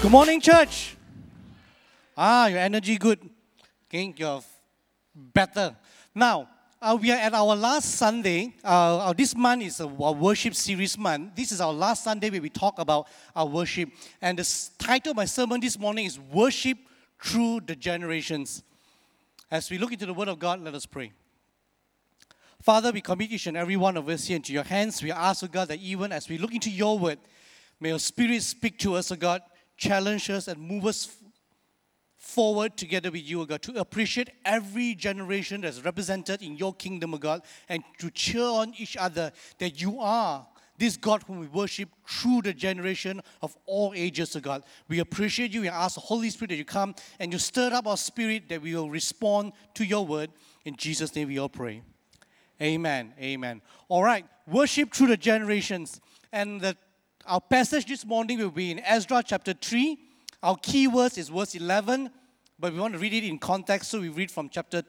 Good morning, church. Ah, your energy good. Okay, you're better. Now, uh, we are at our last Sunday. Uh, uh, this month is a, worship series month. This is our last Sunday where we talk about our worship. And the title of my sermon this morning is Worship Through the Generations. As we look into the Word of God, let us pray. Father, we commit each and every one of us here into your hands. We ask, O God, that even as we look into your Word, may your Spirit speak to us, O God, challenge us and move us forward together with you, O God, to appreciate every generation that's represented in your kingdom, O God, and to cheer on each other that you are this God whom we worship through the generation of all ages, O God. We appreciate you and ask the Holy Spirit that you come and you stir up our spirit that we will respond to your word. In Jesus' name we all pray. Amen. Amen. All right. Worship through the generations. And the, our passage this morning will be in Ezra chapter 3. Our key verse is verse 11, but we want to read it in context, so we read from chapter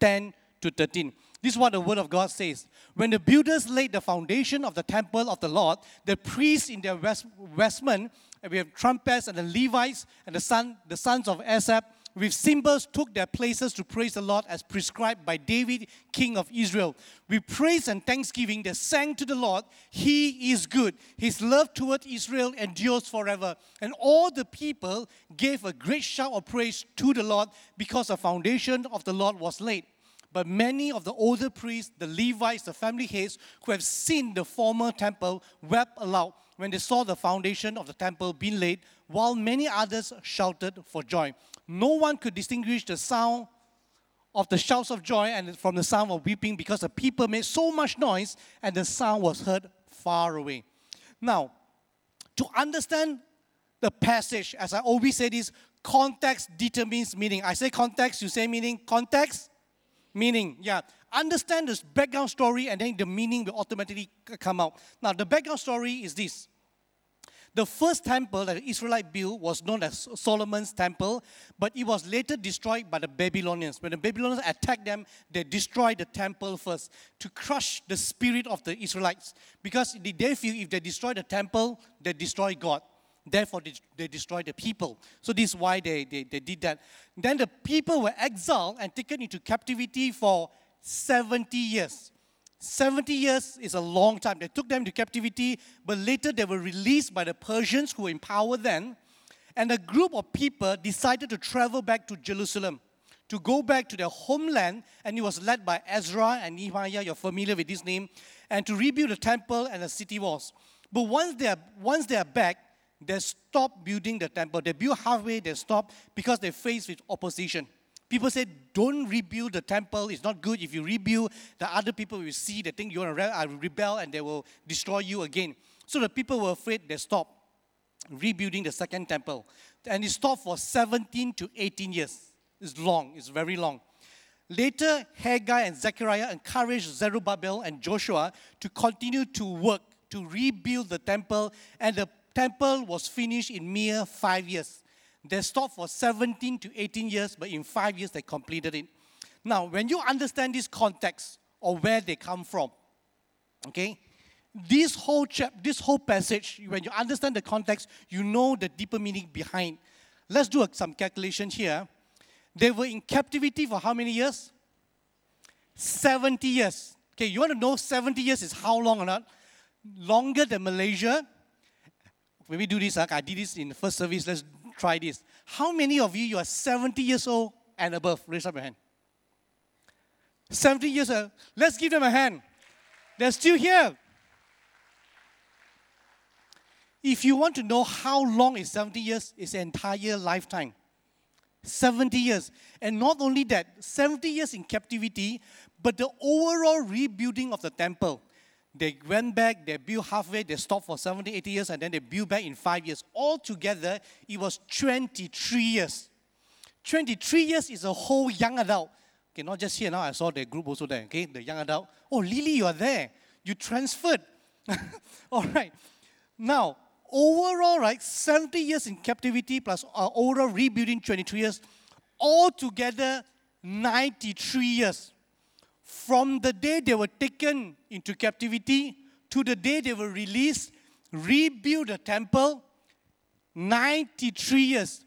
10 to 13. This is what the word of God says. When the builders laid the foundation of the temple of the Lord, the priests in their vest- vestment, and we have trumpets and the Levites and the, son, the sons of Asaph, with cymbals took their places to praise the Lord as prescribed by David, king of Israel. With praise and thanksgiving, they sang to the Lord, He is good. His love toward Israel endures forever. And all the people gave a great shout of praise to the Lord because the foundation of the Lord was laid. But many of the older priests, the Levites, the family heads who have seen the former temple wept aloud when they saw the foundation of the temple being laid, while many others shouted for joy. No one could distinguish the sound of the shouts of joy and from the sound of weeping because the people made so much noise and the sound was heard far away. Now, to understand the passage, as I always say this, context determines meaning. I say context, you say meaning. Context, meaning. Yeah. Understand this background story and then the meaning will automatically come out. Now, the background story is this. The first temple that the Israelite built was known as Solomon's temple, but it was later destroyed by the Babylonians. When the Babylonians attacked them, they destroyed the temple first to crush the spirit of the Israelites. Because they feel if they destroy the temple, they destroy God. Therefore, they, they destroy the people. So this is why they, they, they did that. Then the people were exiled and taken into captivity for 70 years. 70 years is a long time. They took them to captivity, but later they were released by the Persians who were in power then. And a group of people decided to travel back to Jerusalem, to go back to their homeland. And it was led by Ezra and Nehemiah, you're familiar with this name, and to rebuild the temple and the city walls. But once they are, once they are back, they stopped building the temple. They built halfway, they stopped because they faced with opposition. People said, don't rebuild the temple. It's not good. If you rebuild, the other people will see, they think you're going to uh, rebel and they will destroy you again. So the people were afraid, they stopped rebuilding the second temple. And it stopped for 17 to 18 years. It's long, it's very long. Later, Haggai and Zechariah encouraged Zerubbabel and Joshua to continue to work to rebuild the temple, and the temple was finished in mere five years. They stopped for 17 to 18 years, but in five years they completed it. Now, when you understand this context or where they come from, okay, this whole chap, this whole passage, when you understand the context, you know the deeper meaning behind. Let's do some calculation here. They were in captivity for how many years? 70 years. Okay, you want to know 70 years is how long or not? Longer than Malaysia. When we do this, huh? I did this in the first service. Let's try this. How many of you, you are 70 years old and above? Raise up your hand. 70 years old. Let's give them a hand. They're still here. If you want to know how long is 70 years, it's an entire lifetime. 70 years. And not only that, 70 years in captivity, but the overall rebuilding of the temple. They went back, they built halfway, they stopped for 70, 80 years, and then they built back in five years. Altogether, it was 23 years. 23 years is a whole young adult. Okay, not just here now, I saw the group also there, okay, the young adult. Oh, Lily, you are there. You transferred. All right. Now, overall, right, 70 years in captivity plus uh, overall rebuilding 23 years, altogether 93 years. From the day they were taken into captivity to the day they were released rebuild the temple 93 years.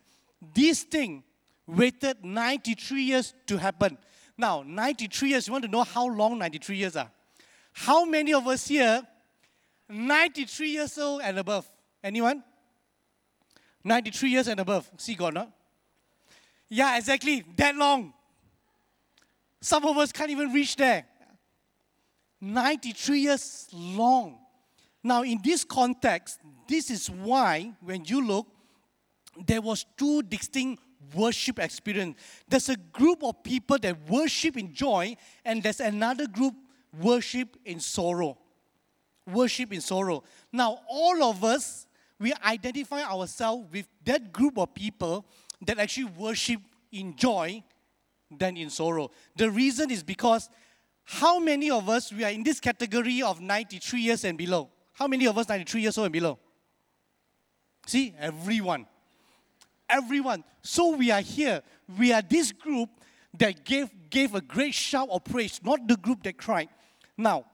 This thing waited 93 years to happen. Now, 93 years, you want to know how long 93 years are? How many of us here 93 years old and above? Anyone? 93 years and above. See God, no? Yeah, exactly. That long. Some of us can't even reach there. 93 years long. Now, in this context, this is why when you look, there was two distinct worship experience. There's a group of people that worship in joy, and there's another group worship in sorrow. Worship in sorrow. Now, all of us, we identify ourselves with that group of people that actually worship in joy than in sorrow. The reason is because how many of us we are in this category of 93 years and below? How many of us 93 years old and below? See, everyone. Everyone. So we are here. We are this group that gave, gave a great shout of praise, not the group that cried. Now,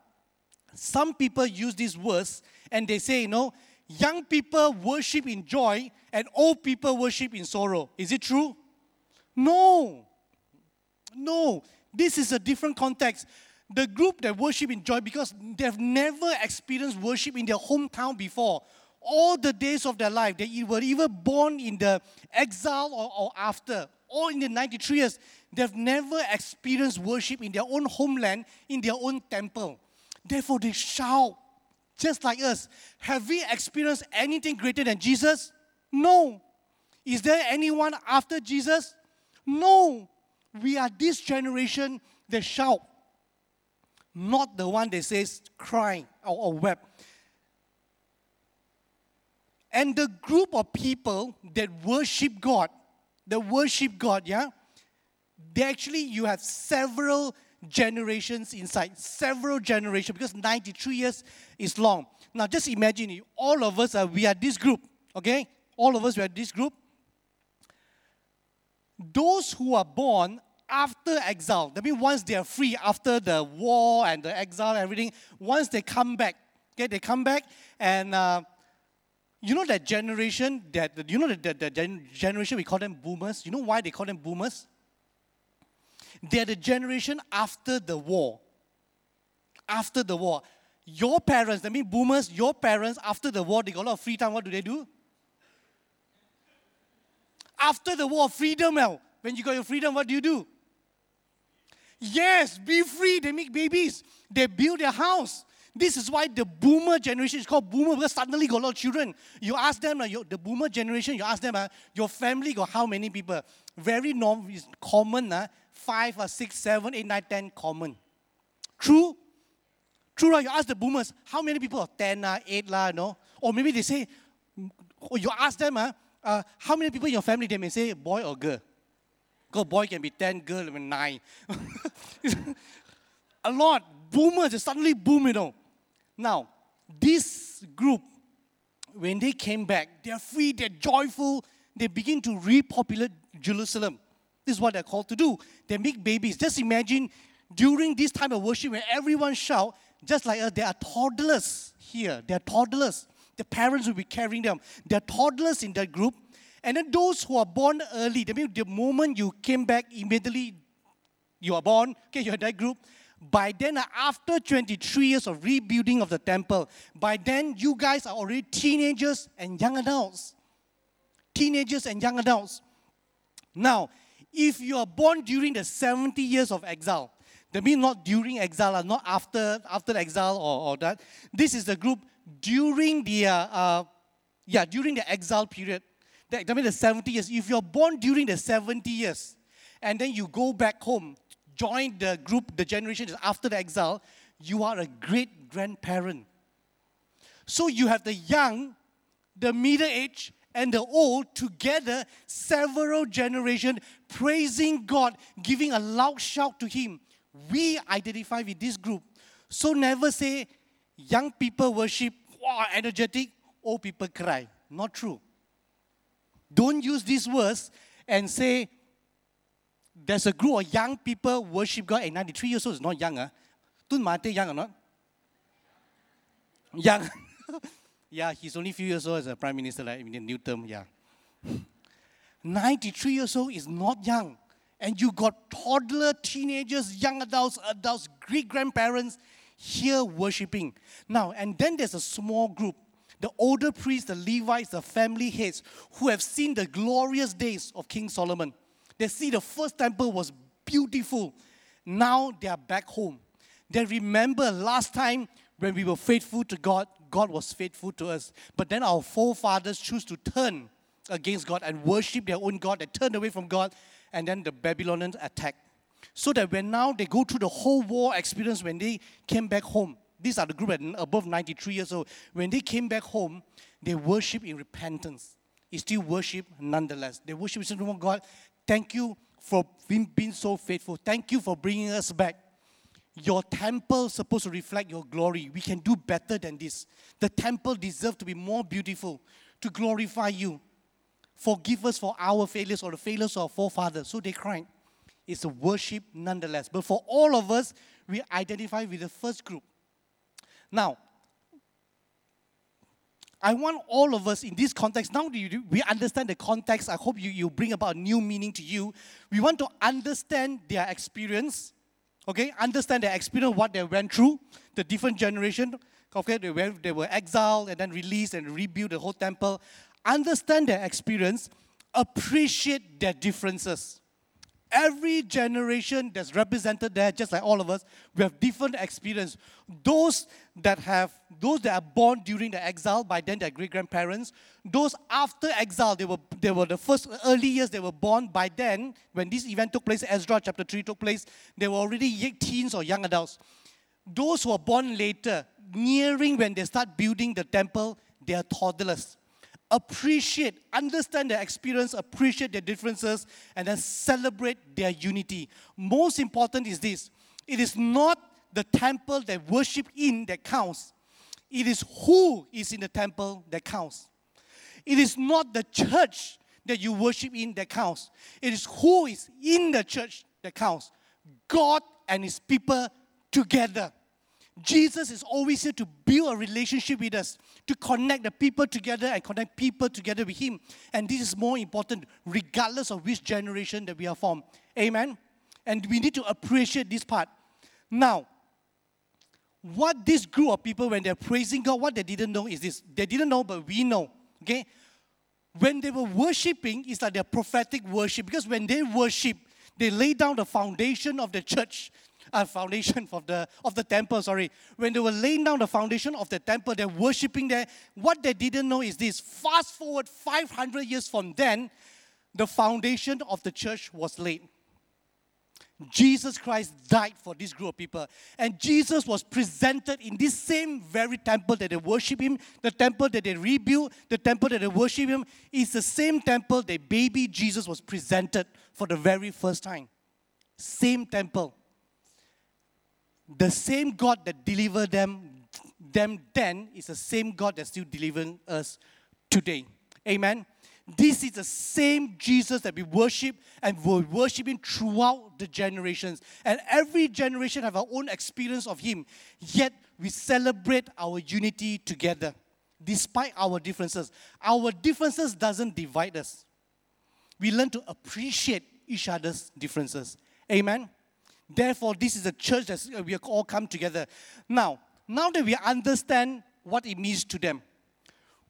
some people use these words and they say, you know, young people worship in joy and old people worship in sorrow. Is it true? No. No. This is a different context. The group that worship in joy because they've never experienced worship in their hometown before. All the days of their life, they were either born in the exile or, or after, or in the 93 years, they've never experienced worship in their own homeland, in their own temple. Therefore, they shout, just like us. Have we experienced anything greater than Jesus? No. Is there anyone after Jesus? No. We are this generation that shout, not the one that says crying or, or wept. And the group of people that worship God, that worship God, yeah, they actually, you have several generations inside, several generations, because 93 years is long. Now just imagine, all of us are, we are this group, okay? All of us, we are this group. Those who are born after exile, that means once they are free after the war and the exile, and everything, once they come back, okay, they come back and uh, you know that generation, that you know that, that, that generation we call them boomers. You know why they call them boomers? They're the generation after the war. After the war. Your parents, I mean boomers, your parents, after the war, they got a lot of free time. What do they do? After the war, of freedom, when you got your freedom, what do you do? Yes, be free. They make babies. They build their house. This is why the boomer generation is called boomer because suddenly got a lot of children. You ask them, uh, the boomer generation, you ask them, uh, your family got how many people? Very normal, common, uh, five or six, seven, eight, nine, ten, common. True? True, right? You ask the boomers, how many people? Ten, uh, eight, lah, no? Or maybe they say, or you ask them, uh, uh, how many people in your family? They may say, boy or girl. Because boy can be 10, girl be 9. a lot. Boomers suddenly boom, you know. Now, this group, when they came back, they're free, they're joyful, they begin to repopulate Jerusalem. This is what they're called to do. They make babies. Just imagine during this time of worship when everyone shout, just like us, there are toddlers here. There are toddlers. The parents will be carrying them. There are toddlers in that group. And then those who are born early, that means the moment you came back, immediately you are born, okay, you're in that group. By then, after 23 years of rebuilding of the temple, by then you guys are already teenagers and young adults. Teenagers and young adults. Now, if you are born during the 70 years of exile, that means not during exile, not after, after exile or, or that. This is the group during the, uh, uh, yeah, during the exile period. That, that means the 70 years. If you're born during the 70 years, and then you go back home join the group, the generation after the exile, you are a great grandparent. So you have the young, the middle age, and the old together, several generations praising God, giving a loud shout to Him. We identify with this group. So never say young people worship, wow, energetic, old people cry. Not true. Don't use these words and say there's a group of young people worship God at 93 years old. It's not young. Uh. Tun Mate young or not? Young. Yeah, he's only a few years old as a prime minister, like in the new term, yeah. 93 years old is not young. And you got toddler, teenagers, young adults, adults, great grandparents here worshiping. Now, and then there's a small group the older priests, the Levites, the family heads, who have seen the glorious days of King Solomon. They see the first temple was beautiful. Now they are back home. They remember last time when we were faithful to God, God was faithful to us. But then our forefathers choose to turn against God and worship their own God. They turned away from God, and then the Babylonians attacked. So that when now they go through the whole war experience when they came back home, these are the group at above 93 years old. When they came back home, they worship in repentance. It's still worship nonetheless. They worship saying, oh God, thank you for being, being so faithful. Thank you for bringing us back. Your temple is supposed to reflect your glory. We can do better than this. The temple deserves to be more beautiful, to glorify you. Forgive us for our failures or the failures of our forefathers. So they cried. It's a worship nonetheless. But for all of us, we identify with the first group. Now, I want all of us in this context, now we understand the context, I hope you, you bring about new meaning to you. We want to understand their experience, okay? Understand their experience, what they went through, the different generation, okay? They were, they were exiled and then released and rebuilt the whole temple. Understand their experience, appreciate their differences every generation that's represented there, just like all of us, we have different experience. Those that have, those that are born during the exile, by then their great grandparents. Those after exile, they were, they were the first early years they were born. By then, when this event took place, Ezra chapter 3 took place, they were already teens or young adults. Those who are born later, nearing when they start building the temple, they are toddlers appreciate, understand their experience, appreciate their differences, and then celebrate their unity. Most important is this it is not the temple that worship in that counts, it is who is in the temple that counts. It is not the church that you worship in that counts, it is who is in the church that counts. God and His people together. Jesus is always here to build a relationship with us, to connect the people together and connect people together with Him. And this is more important, regardless of which generation that we are from. Amen? And we need to appreciate this part. Now, what this group of people, when they're praising God, what they didn't know is this. They didn't know, but we know. Okay? When they were worshiping, it's like their prophetic worship. Because when they worship, they lay down the foundation of the church uh, foundation of the, of the temple, sorry. When they were laying down the foundation of the temple, they're worshiping there. What they didn't know is this fast forward 500 years from then, the foundation of the church was laid. Jesus Christ died for this group of people. And Jesus was presented in this same very temple that they worship Him, the temple that they rebuilt, the temple that they worship Him, is the same temple that baby Jesus was presented for the very first time. Same temple the same God that delivered them, them then is the same God that's still delivering us today. Amen. This is the same Jesus that we worship and we're worshiping throughout the generations. And every generation have our own experience of Him. Yet we celebrate our unity together, despite our differences. Our differences doesn't divide us. We learn to appreciate each other's differences. Amen. Therefore, this is a church that we all come together. Now, now that we understand what it means to them,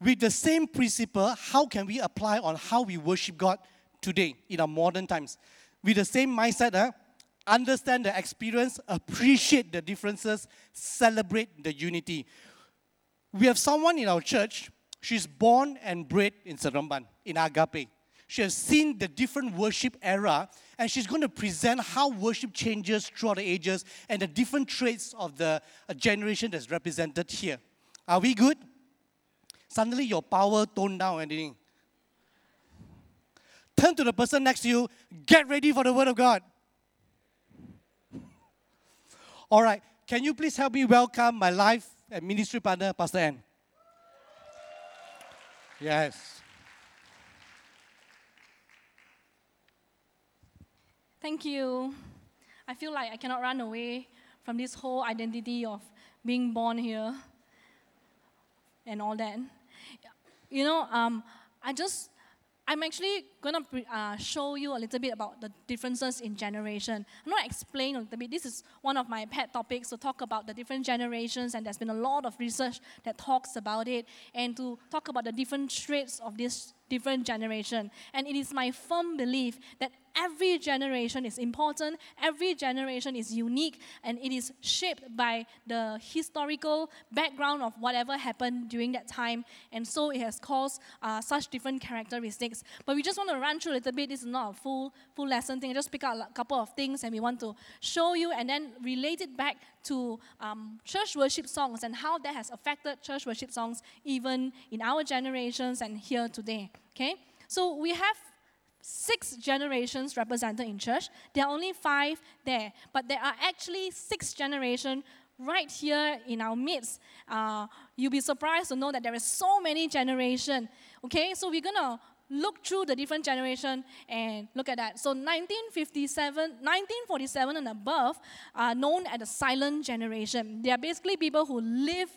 with the same principle, how can we apply on how we worship God today in our modern times? With the same mindset, huh? understand the experience, appreciate the differences, celebrate the unity. We have someone in our church, she's born and bred in Seremban, in Agape. She has seen the different worship era, and she's going to present how worship changes throughout the ages and the different traits of the uh, generation that's represented here. Are we good? Suddenly your power toned down anything. Turn to the person next to you, get ready for the word of God. All right, can you please help me welcome my life and ministry partner, Pastor Ann? Yes. Thank you. I feel like I cannot run away from this whole identity of being born here. and all that. You know, um, I just I'm actually going to uh, show you a little bit about the differences in generation. I'm to explain a little bit. This is one of my pet topics to talk about the different generations, and there's been a lot of research that talks about it, and to talk about the different traits of this different generation. And it is my firm belief that every generation is important, every generation is unique, and it is shaped by the historical background of whatever happened during that time. And so it has caused uh, such different characteristics. But we just want to run through a little bit. This is not a full, full lesson thing. I just pick out a couple of things and we want to show you and then relate it back to um, church worship songs and how that has affected church worship songs even in our generations and here today. Okay? So we have six generations represented in church. There are only five there, but there are actually six generations right here in our midst. Uh, you'll be surprised to know that there are so many generations. Okay, so we're gonna look through the different generation and look at that. So 1957, 1947 and above are known as the silent generation. They are basically people who live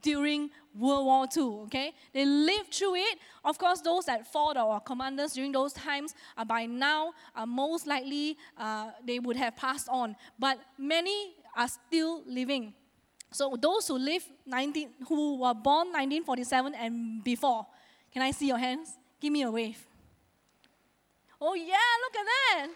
during World War II. Okay, they lived through it. Of course, those that fought or commanders during those times, uh, by now, uh, most likely uh, they would have passed on. But many are still living. So those who live 19, who were born 1947 and before, can I see your hands? Give me a wave. Oh yeah, look at that.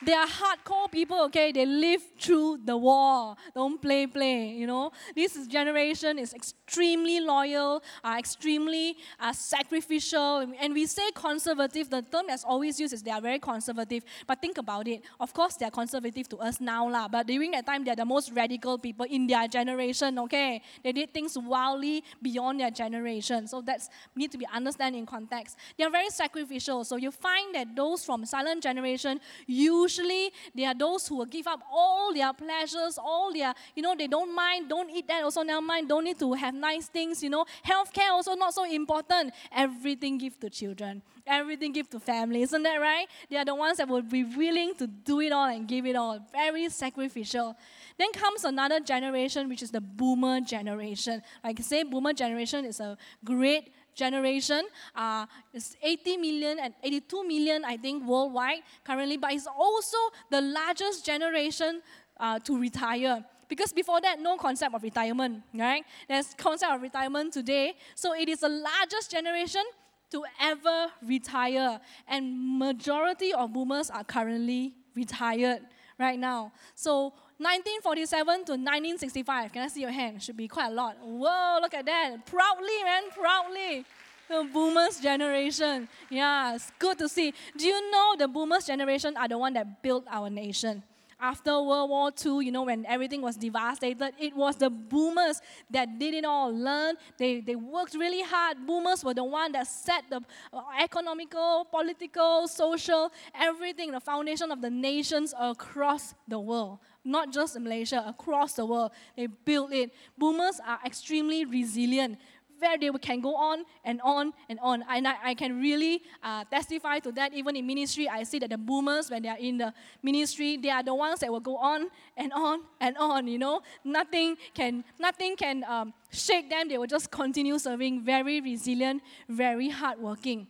They are hardcore people, okay? They live through the war. Don't play, play, you know? This generation is extremely loyal, uh, extremely uh, sacrificial. And we say conservative, the term that's always used is they are very conservative. But think about it. Of course, they are conservative to us now, lah. but during that time, they are the most radical people in their generation, okay? They did things wildly beyond their generation. So that's need to be understood in context. They are very sacrificial. So you find that those from silent generation use usually they are those who will give up all their pleasures, all their, you know, they don't mind, don't eat that also never mind, don't need to have nice things, you know. Healthcare also not so important. Everything give to children. Everything give to family. Isn't that right? They are the ones that will be willing to do it all and give it all. Very sacrificial. Then comes another generation, which is the boomer generation. Like I say, boomer generation is a great generation. Uh, it's 80 million and 82 million, I think, worldwide currently, but it's also the largest generation uh, to retire. Because before that, no concept of retirement, right? There's concept of retirement today. So it is the largest generation to ever retire. And majority of boomers are currently retired right now. So 1947 to 1965. Can I see your hand? Should be quite a lot. Whoa, look at that. Proudly, man, proudly. The boomers generation. It's good to see. Do you know the boomers generation are the one that built our nation? After World War II, you know, when everything was devastated, it was the boomers that did it all. Learn, they, they worked really hard. Boomers were the one that set the uh, economical, political, social, everything, the foundation of the nations across the world not just in Malaysia, across the world. They built it. Boomers are extremely resilient. Where they can go on and on and on. And I, I can really uh, testify to that. Even in ministry, I see that the boomers, when they are in the ministry, they are the ones that will go on and on and on. You know, nothing can nothing can um, shake them. They will just continue serving. Very resilient, very hardworking.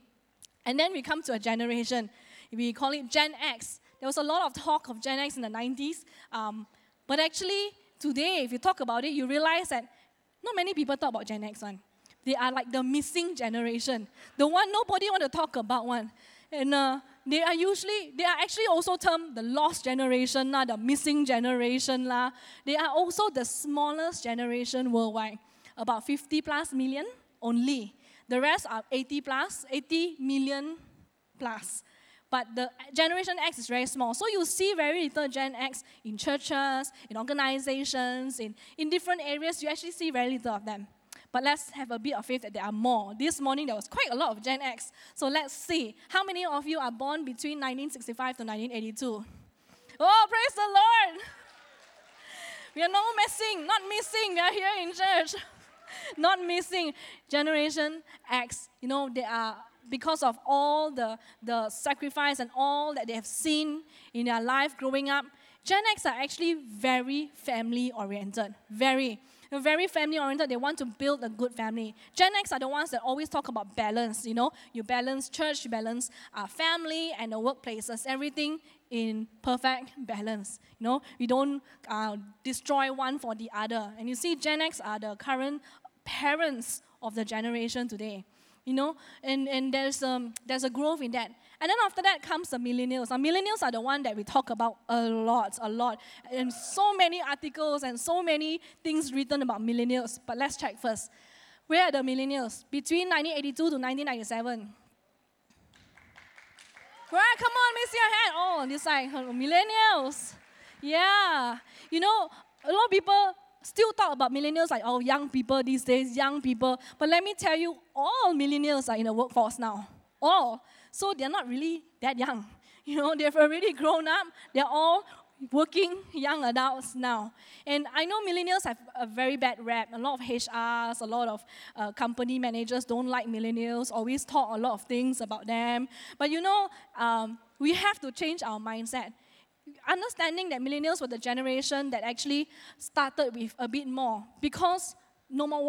And then we come to a generation. We call it Gen X. There was a lot of talk of Gen X in the 90s. Um, but actually, today, if you talk about it, you realize that not many people talk about Gen X one. They are like the missing generation, the one nobody want to talk about one. And uh, they are usually, they are actually also termed the lost generation, lah, the missing generation. lah. They are also the smallest generation worldwide, about 50 plus million only. The rest are 80 plus, 80 million plus. But the Generation X is very small. So you see very little Gen X in churches, in organizations, in, in different areas. You actually see very little of them. But let's have a bit of faith that there are more. This morning there was quite a lot of Gen X. So let's see. How many of you are born between 1965 to 1982? Oh, praise the Lord! We are not missing, not missing. We are here in church. Not missing. Generation X, you know, they are because of all the, the sacrifice and all that they have seen in their life growing up, Gen X are actually very family oriented. Very. They're very family oriented. They want to build a good family. Gen X are the ones that always talk about balance. You know, you balance church, you balance uh, family and the workplaces, everything in perfect balance. You know, we don't uh, destroy one for the other. And you see, Gen X are the current parents of the generation today. You know, and, and there's, um, there's a growth in that. And then after that comes the millennials. Now, millennials are the one that we talk about a lot, a lot. And so many articles and so many things written about millennials. But let's check first. Where are the millennials? Between 1982 to 1997. Right, come on, miss your hand. Oh, this side, millennials. Yeah. You know, a lot of people still talk about millennials like, oh, young people these days, young people. But let me tell you, all millennials are in the workforce now. All. So they're not really that young. You know, they've already grown up. They're all working young adults now. And I know millennials have a very bad rap. A lot of HRs, a lot of uh, company managers don't like millennials, always talk a lot of things about them. But you know, um, we have to change our mindset. Understanding that millennials were the generation that actually started with a bit more because no more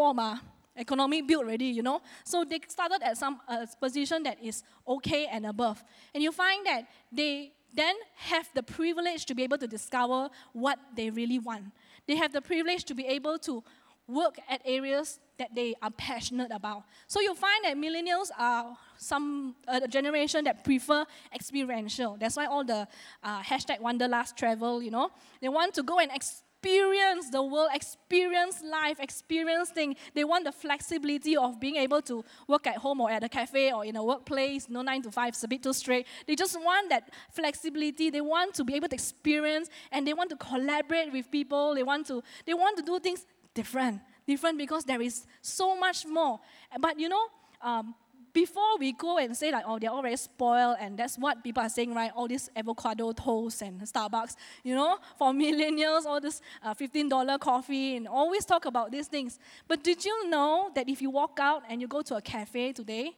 economy built already, you know. So they started at some uh, position that is okay and above. And you find that they then have the privilege to be able to discover what they really want. They have the privilege to be able to work at areas that they are passionate about. So you find that millennials are some a generation that prefer experiential. That's why all the uh, hashtag wanderlust travel, you know, they want to go and experience experience the world, experience life, experience things. They want the flexibility of being able to work at home or at a cafe or in a workplace, no nine to five, it's a bit too straight. They just want that flexibility. They want to be able to experience and they want to collaborate with people. They want to, they want to do things different. Different because there is so much more. But you know, um, before we go and say like, oh, they're very spoiled, and that's what people are saying, right? All these avocado toast and Starbucks, you know, for millennials, all this uh, $15 coffee, and always talk about these things. But did you know that if you walk out and you go to a cafe today,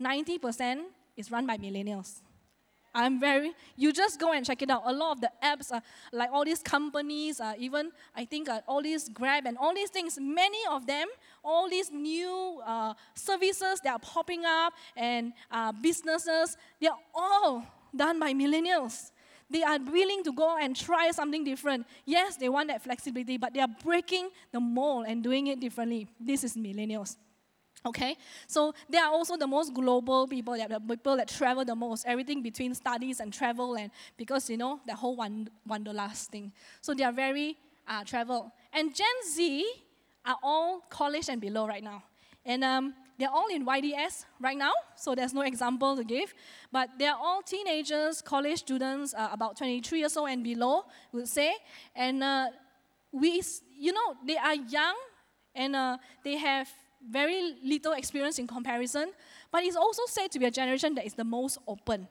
90% is run by millennials? I'm very, you just go and check it out. A lot of the apps, are, like all these companies, uh, even I think uh, all these Grab and all these things, many of them, all these new uh, services that are popping up and uh, businesses, they're all done by millennials. They are willing to go and try something different. Yes, they want that flexibility, but they are breaking the mold and doing it differently. This is millennials. Okay, so they are also the most global people, they are the people that travel the most, everything between studies and travel, and because you know, the whole one, wanderlust thing. So they are very uh, travel. And Gen Z are all college and below right now. And um, they're all in YDS right now, so there's no example to give. But they're all teenagers, college students, uh, about 23 years old and below, would say. And uh, we, you know, they are young and uh, they have very little experience in comparison, but it's also said to be a generation that is the most open.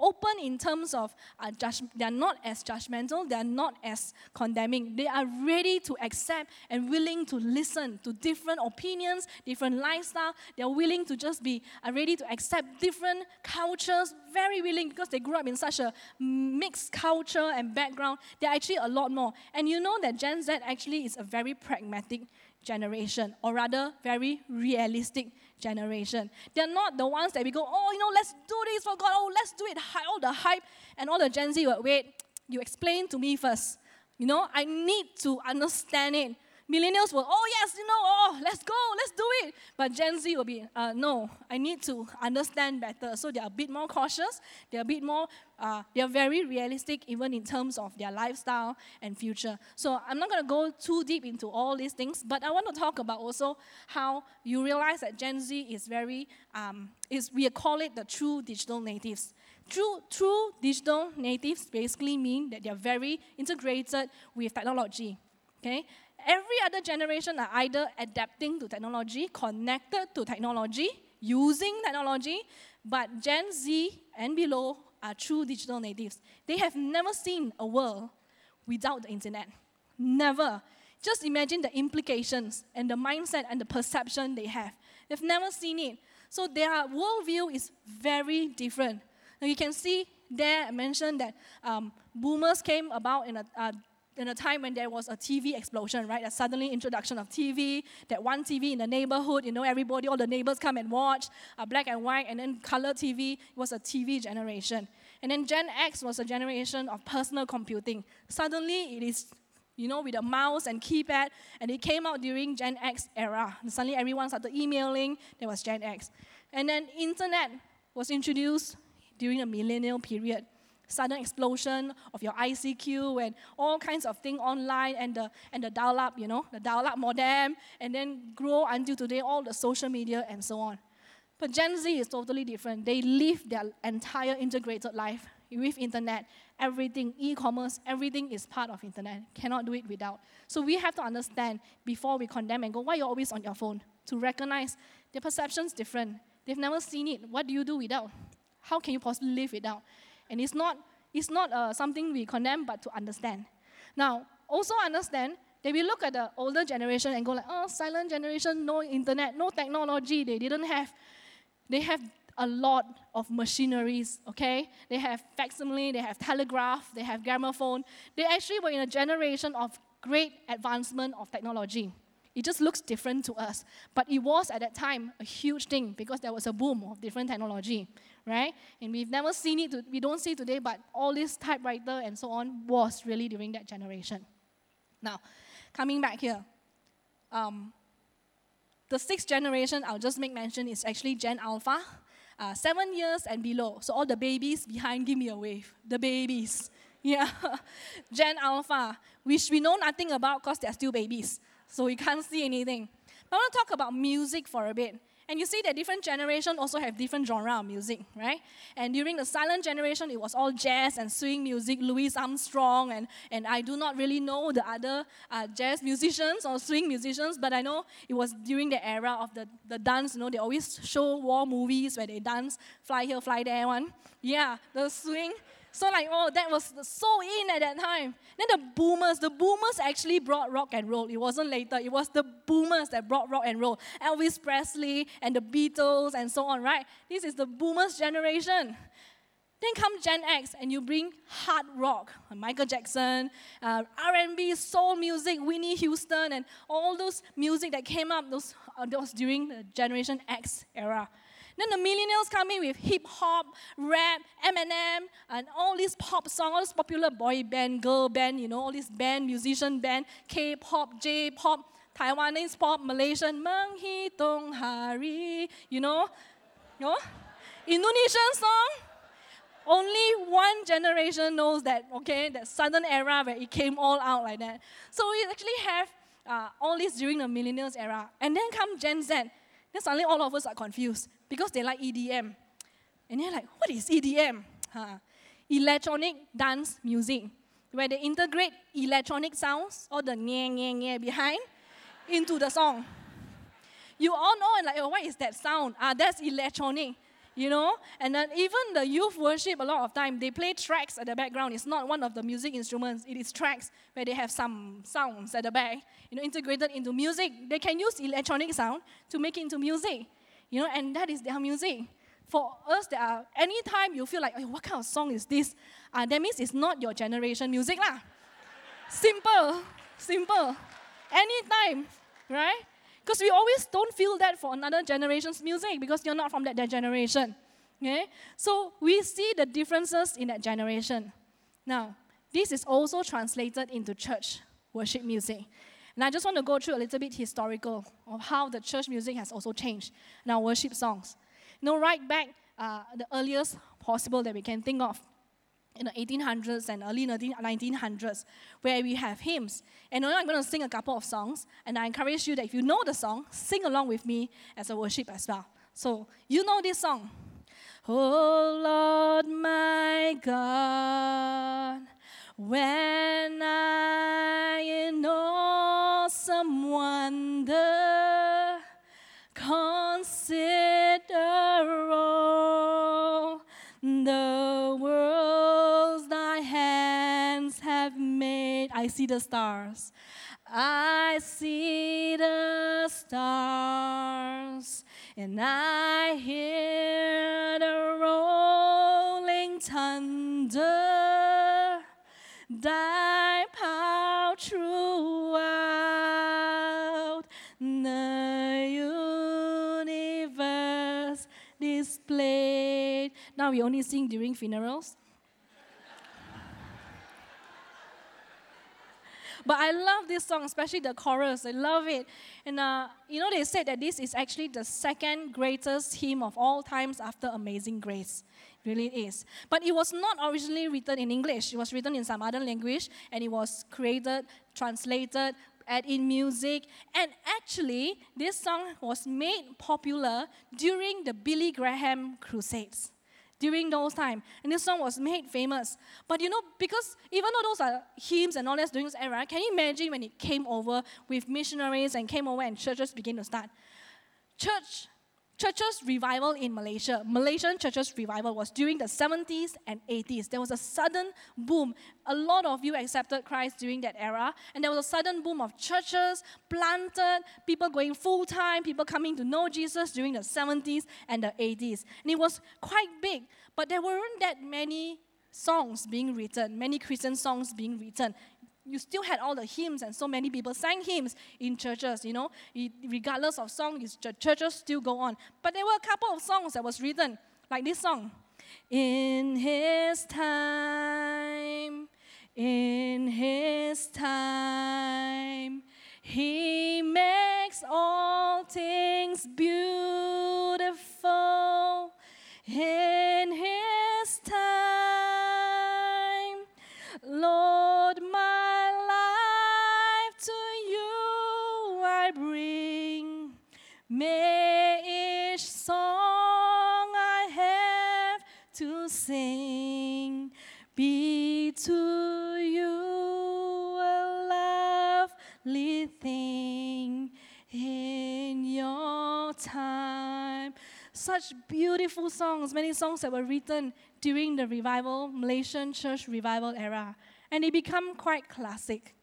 Open in terms of uh, judge, they are not as judgmental, they are not as condemning. They are ready to accept and willing to listen to different opinions, different lifestyle. They are willing to just be uh, ready to accept different cultures, very willing because they grew up in such a mixed culture and background. They're actually a lot more. And you know that Gen Z actually is a very pragmatic generation, or rather, very realistic generation. They're not the ones that we go, oh, you know, let's do this for God, oh, let's do it, all the hype, and all the Gen Z will wait, you explain to me first. You know, I need to understand it. Millennials will, oh yes, you know, oh, let's go, let's do it. But Gen Z will be, uh, no, I need to understand better. So they're a bit more cautious. They're a bit more, uh, they're very realistic even in terms of their lifestyle and future. So I'm not going to go too deep into all these things, but I want to talk about also how you realize that Gen Z is very, um, is we call it the true digital natives. True, true digital natives basically mean that they're very integrated with technology. Okay, Every other generation are either adapting to technology, connected to technology, using technology, but Gen Z and below are true digital natives. They have never seen a world without the internet. Never. Just imagine the implications and the mindset and the perception they have. They've never seen it. So their worldview is very different. Now you can see there I mentioned that um, boomers came about in a, uh, in a time when there was a TV explosion, right? A suddenly introduction of TV, that one TV in the neighborhood, you know, everybody, all the neighbors come and watch, uh, black and white, and then color TV was a TV generation. And then Gen X was a generation of personal computing. Suddenly it is, you know, with a mouse and keypad, and it came out during Gen X era. And suddenly everyone started emailing, there was Gen X. And then internet was introduced during the millennial period sudden explosion of your ICQ and all kinds of things online and the, and the dial up, you know, the dial up modem, and then grow until today, all the social media and so on. But Gen Z is totally different. They live their entire integrated life with internet. Everything, e-commerce, everything is part of internet. Cannot do it without. So we have to understand before we condemn and go, why you're always on your phone? To recognize their perception's different. They've never seen it. What do you do without? How can you possibly live without? And it's not, it's not uh, something we condemn, but to understand. Now, also understand that we look at the older generation and go like, oh, silent generation, no internet, no technology, they didn't have. They have a lot of machineries, okay? They have facsimile, they have telegraph, they have gramophone. They actually were in a generation of great advancement of technology. It just looks different to us. But it was at that time a huge thing because there was a boom of different technology, right? And we've never seen it, to, we don't see today, but all this typewriter and so on was really during that generation. Now, coming back here, um, the sixth generation I'll just make mention is actually Gen Alpha, uh, seven years and below. So all the babies behind, give me a wave. The babies. Yeah. Gen Alpha, which we know nothing about because they're still babies so we can't see anything. I want to talk about music for a bit. And you see that different generations also have different genre of music, right? And during the silent generation, it was all jazz and swing music, Louis Armstrong, and, and I do not really know the other uh, jazz musicians or swing musicians, but I know it was during the era of the, the dance, you know, they always show war movies where they dance, fly here, fly there one. Yeah, the swing. So like, oh, that was so in at that time. Then the boomers, the boomers actually brought rock and roll. It wasn't later. It was the boomers that brought rock and roll. Elvis Presley and the Beatles and so on, right? This is the boomers generation. Then come Gen X and you bring hard rock, Michael Jackson, uh, R&B, soul music, Whitney Houston, and all those music that came up those, uh, those during the Generation X era. Then the millennials come in with hip hop, rap, Eminem, and all these pop songs, all this popular boy band, girl band, you know, all these band, musician band, K-pop, J-pop, Taiwanese pop, Malaysian, Meng Tong Hari, you know, you know, Indonesian song. Only one generation knows that, okay, that sudden era where it came all out like that. So we actually have uh, all this during the millennials era. And then come Gen Z. Then suddenly all of us are confused because they like EDM. And they're like, what is EDM? Huh. Electronic dance music, where they integrate electronic sounds, or the nye, nye, nye behind, into the song. You all know, and like, oh, what is that sound? Ah, that's electronic you know and then even the youth worship a lot of time they play tracks at the background it's not one of the music instruments it is tracks where they have some sounds at the back you know integrated into music they can use electronic sound to make it into music you know, and that is their music. For us, there are anytime you feel like, oh, what kind of song is this? Uh, that means it's not your generation music lah. simple, simple. Anytime, right? Because we always don't feel that for another generation's music because you're not from that, that generation. Okay? So we see the differences in that generation. Now, this is also translated into church worship music. And I just want to go through a little bit historical of how the church music has also changed in our worship songs. You know, right back uh, the earliest possible that we can think of in the 1800s and early 1900s, where we have hymns. And I'm going to sing a couple of songs, and I encourage you that if you know the song, sing along with me as a worship as well. So, you know this song. Oh Lord my God, when I see the stars. I see the stars, and I hear the rolling thunder thy power throughout the universe displayed. Now we only sing during funerals. But I love this song, especially the chorus. I love it. And uh, you know, they said that this is actually the second greatest hymn of all times after Amazing Grace. It really is. But it was not originally written in English. It was written in some other language, and it was created, translated, add in music. And actually, this song was made popular during the Billy Graham Crusades during those time. And this song was made famous. But you know, because even though those are hymns and all that during this era, can you imagine when it came over with missionaries and came over and churches began to start? Church churches revival in Malaysia, Malaysian churches revival was during the 70s and 80s. There was a sudden boom. A lot of you accepted Christ during that era, and there was a sudden boom of churches planted, people going full time, people coming to know Jesus during the 70s and the 80s. And it was quite big, but there weren't that many songs being written, many Christian songs being written you still had all the hymns and so many people sang hymns in churches you know. Regardless of song churches still go on. But there were a couple of songs that was written like this song. In his time in his time he makes all things beautiful. His Such beautiful songs, many songs that were written during the revival, Malaysian church revival era, and they become quite classic.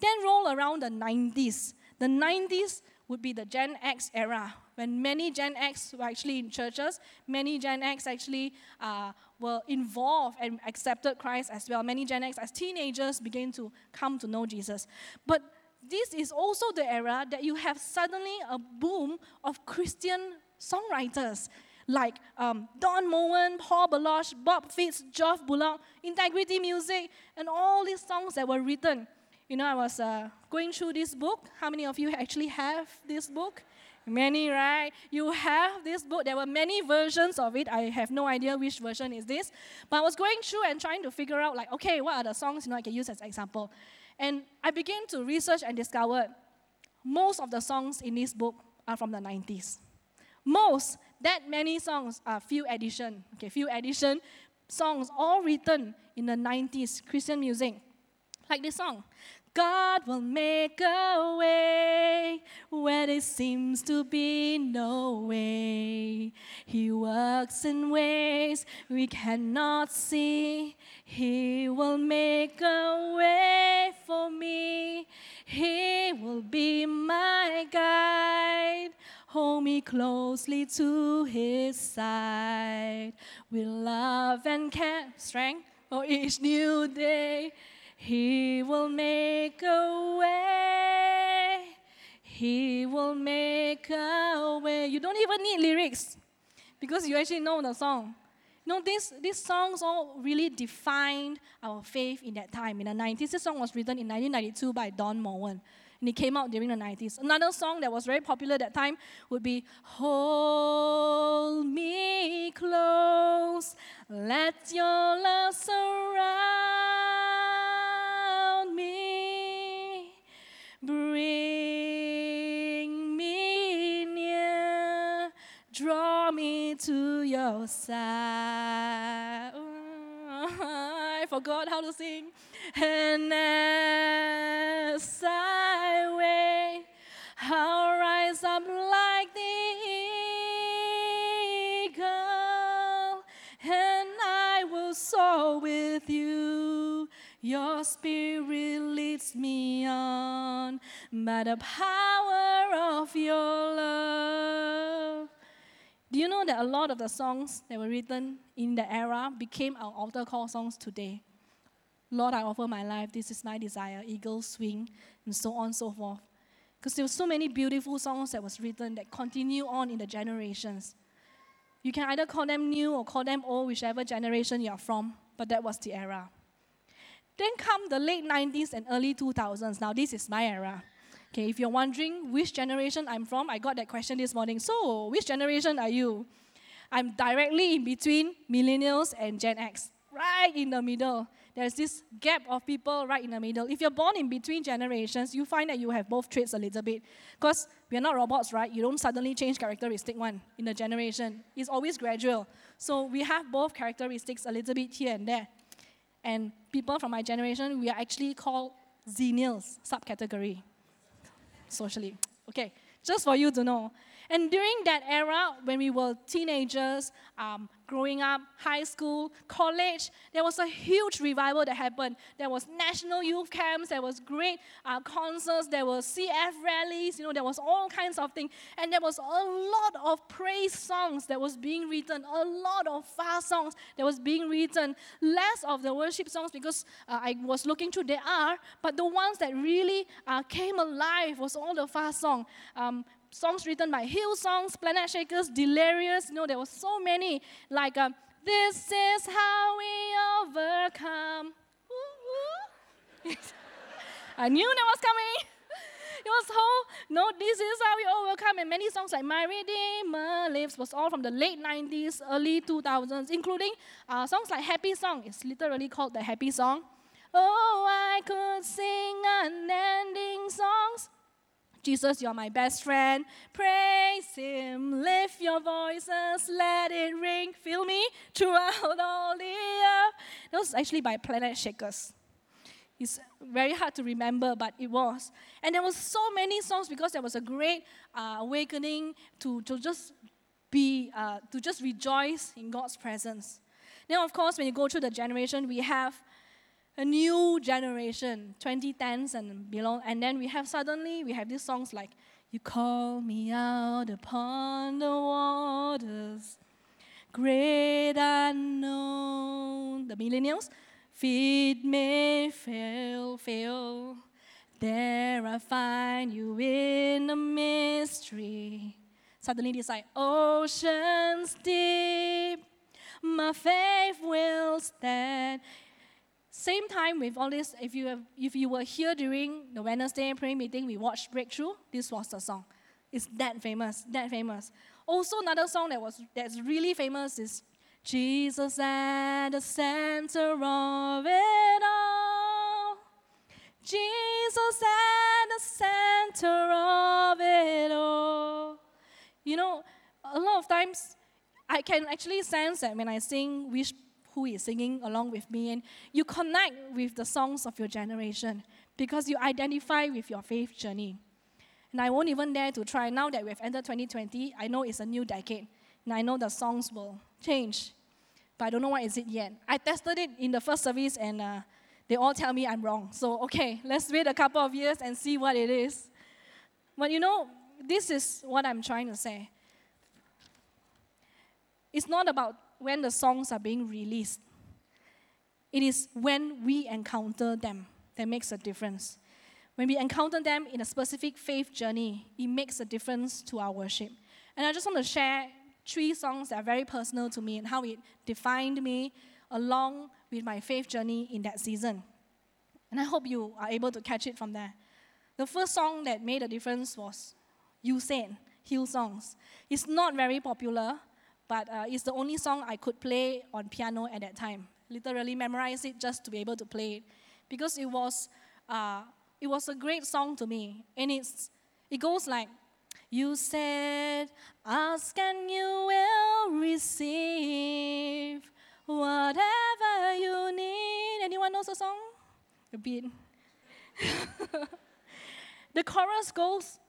Then roll around the 90s. The 90s would be the Gen X era, when many Gen X were actually in churches, many Gen X actually uh, were involved and accepted Christ as well. Many Gen X, as teenagers, began to come to know Jesus. But this is also the era that you have suddenly a boom of Christian songwriters like um, Don Moen, Paul Baloche, Bob Fitts, Geoff Bullock, Integrity Music, and all these songs that were written you know, I was uh, going through this book. How many of you actually have this book? Many, right? You have this book. There were many versions of it. I have no idea which version is this. But I was going through and trying to figure out, like, okay, what are the songs you know I can use as example? And I began to research and discovered most of the songs in this book are from the 90s. Most, that many songs are few edition, okay, few edition songs, all written in the 90s, Christian music. Like this song. God will make a way where there seems to be no way. He works in ways we cannot see. He will make a way for me. He will be my guide. Hold me closely to his side. With love and care, strength for each new day. He will make a way. He will make a way. You don't even need lyrics because you actually know the song. You know, these, these songs all really defined our faith in that time. In the 90s, this song was written in 1992 by Don Moen. And it came out during the 90s. Another song that was very popular at that time would be Hold Me Close, Let Your Love Surround Me, Bring me near, draw me to your side. I forgot how to sing. And as I wait, I'll rise up like the eagle, and I will soar with you. Your spirit leads me on by the power of your love. Do you know that a lot of the songs that were written in the era became our altar call songs today? Lord, I offer my life. This is my desire. Eagle swing, and so on and so forth. Because there were so many beautiful songs that was written that continue on in the generations. You can either call them new or call them old, whichever generation you are from, but that was the era. Then come the late 90s and early 2000s. Now, this is my era. Okay, if you're wondering which generation I'm from, I got that question this morning. So, which generation are you? I'm directly in between millennials and Gen X, right in the middle. There's this gap of people right in the middle. If you're born in between generations, you find that you have both traits a little bit. Because we're not robots, right? You don't suddenly change characteristic one in a generation. It's always gradual. So we have both characteristics a little bit here and there. And people from my generation, we are actually called Xennials, subcategory, socially. Okay, just for you to know. And during that era, when we were teenagers, um, growing up, high school, college, there was a huge revival that happened. There was national youth camps, there was great uh, concerts, there was CF rallies, you know, there was all kinds of things. And there was a lot of praise songs that was being written, a lot of fast songs that was being written. Less of the worship songs because uh, I was looking through, there are, but the ones that really uh, came alive was all the fast song. Um, songs written by Hillsongs, Planet Shakers, Delirious. You know, there were so many. Like, um, this is how we overcome. I knew that was coming. It was whole, no, this is how we overcome. And many songs like My Redeemer Lives was all from the late 90s, early 2000s, including uh, songs like Happy Song. It's literally called the Happy Song. Oh, I could sing unending songs Jesus, you're my best friend. Praise Him. Lift your voices. Let it ring. Feel me throughout all the earth. That was actually by Planet Shakers. It's very hard to remember, but it was. And there was so many songs because there was a great uh, awakening to, to just be, uh, to just rejoice in God's presence. Now, of course, when you go through the generation, we have a new generation, 2010s and below. And then we have suddenly, we have these songs like, You call me out upon the waters, great unknown. The millennials, feet may fail, fail. There I find you in the mystery. Suddenly it's like oceans deep. My faith will stand same time with all this, if you, have, if you were here during the Wednesday prayer meeting, we watched Breakthrough. This was the song. It's that famous, that famous. Also, another song that was that's really famous is Jesus at the center of it all. Jesus at the center of it all. You know, a lot of times I can actually sense that when I sing Wish who is singing along with me, and you connect with the songs of your generation because you identify with your faith journey. And I won't even dare to try now that we've entered 2020. I know it's a new decade, and I know the songs will change, but I don't know what is it yet. I tested it in the first service, and uh, they all tell me I'm wrong. So okay, let's wait a couple of years and see what it is. But you know, this is what I'm trying to say. It's not about when the songs are being released. It is when we encounter them that makes a difference. When we encounter them in a specific faith journey, it makes a difference to our worship. And I just want to share three songs that are very personal to me and how it defined me along with my faith journey in that season. And I hope you are able to catch it from there. The first song that made a difference was You Said, Hillsongs. It's not very popular, but uh, it's the only song I could play on piano at that time. Literally memorize it just to be able to play it, because it was uh, it was a great song to me, and it's it goes like. You said, Ask and you will receive whatever you need. Anyone knows the song? A bit. the chorus goes,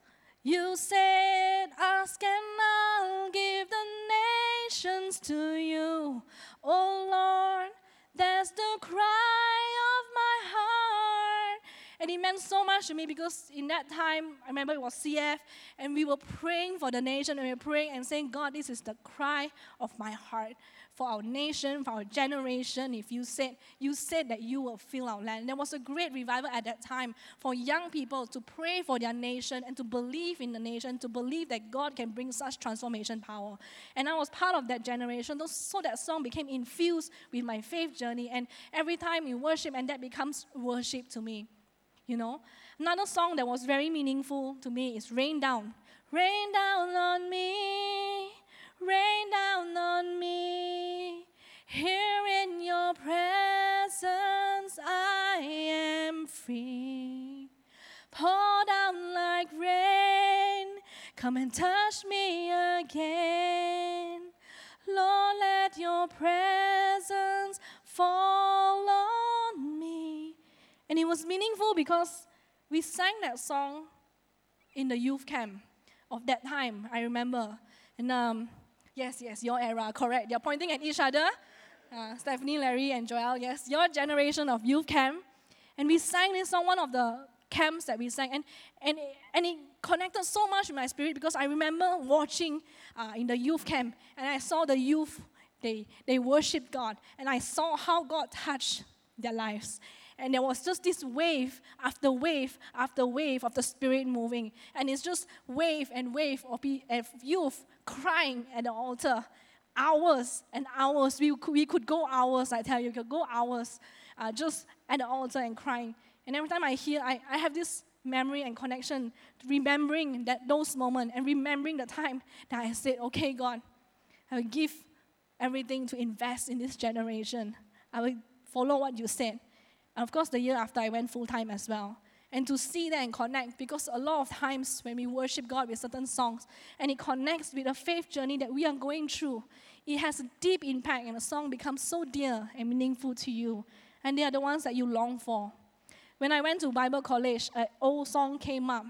You said, Ask and I'll give the nations to you. Oh Lord, that's the cry of my heart. And it meant so much to me because in that time, I remember it was CF, and we were praying for the nation, and we were praying and saying, God, this is the cry of my heart for our nation, for our generation. If you said you said that you will fill our land, there was a great revival at that time for young people to pray for their nation and to believe in the nation, to believe that God can bring such transformation power. And I was part of that generation, so that song became infused with my faith journey. And every time we worship, and that becomes worship to me. You know, another song that was very meaningful to me is "Rain Down." Rain down on me rain down on me. Here in your presence, I am free. Pour down like rain, come and touch me again. Lord, let your presence fall on me. And it was meaningful because we sang that song in the youth camp of that time, I remember. And um, Yes, yes, your era, correct. They're pointing at each other. Uh, Stephanie, Larry, and Joel, yes, your generation of youth camp. And we sang this song, one of the camps that we sang, and, and, and it connected so much with my spirit because I remember watching uh, in the youth camp, and I saw the youth, they, they worshiped God, and I saw how God touched their lives. And there was just this wave after wave after wave of the Spirit moving. And it's just wave and wave of youth crying at the altar. Hours and hours. We, we could go hours, I tell you, we could go hours uh, just at the altar and crying. And every time I hear, I, I have this memory and connection, remembering that those moments and remembering the time that I said, okay, God, I will give everything to invest in this generation. I will follow what you said. And of course, the year after, I went full time as well. And to see that and connect, because a lot of times when we worship God with certain songs, and it connects with a faith journey that we are going through, it has a deep impact, and the song becomes so dear and meaningful to you. And they are the ones that you long for. When I went to Bible college, an old song came up.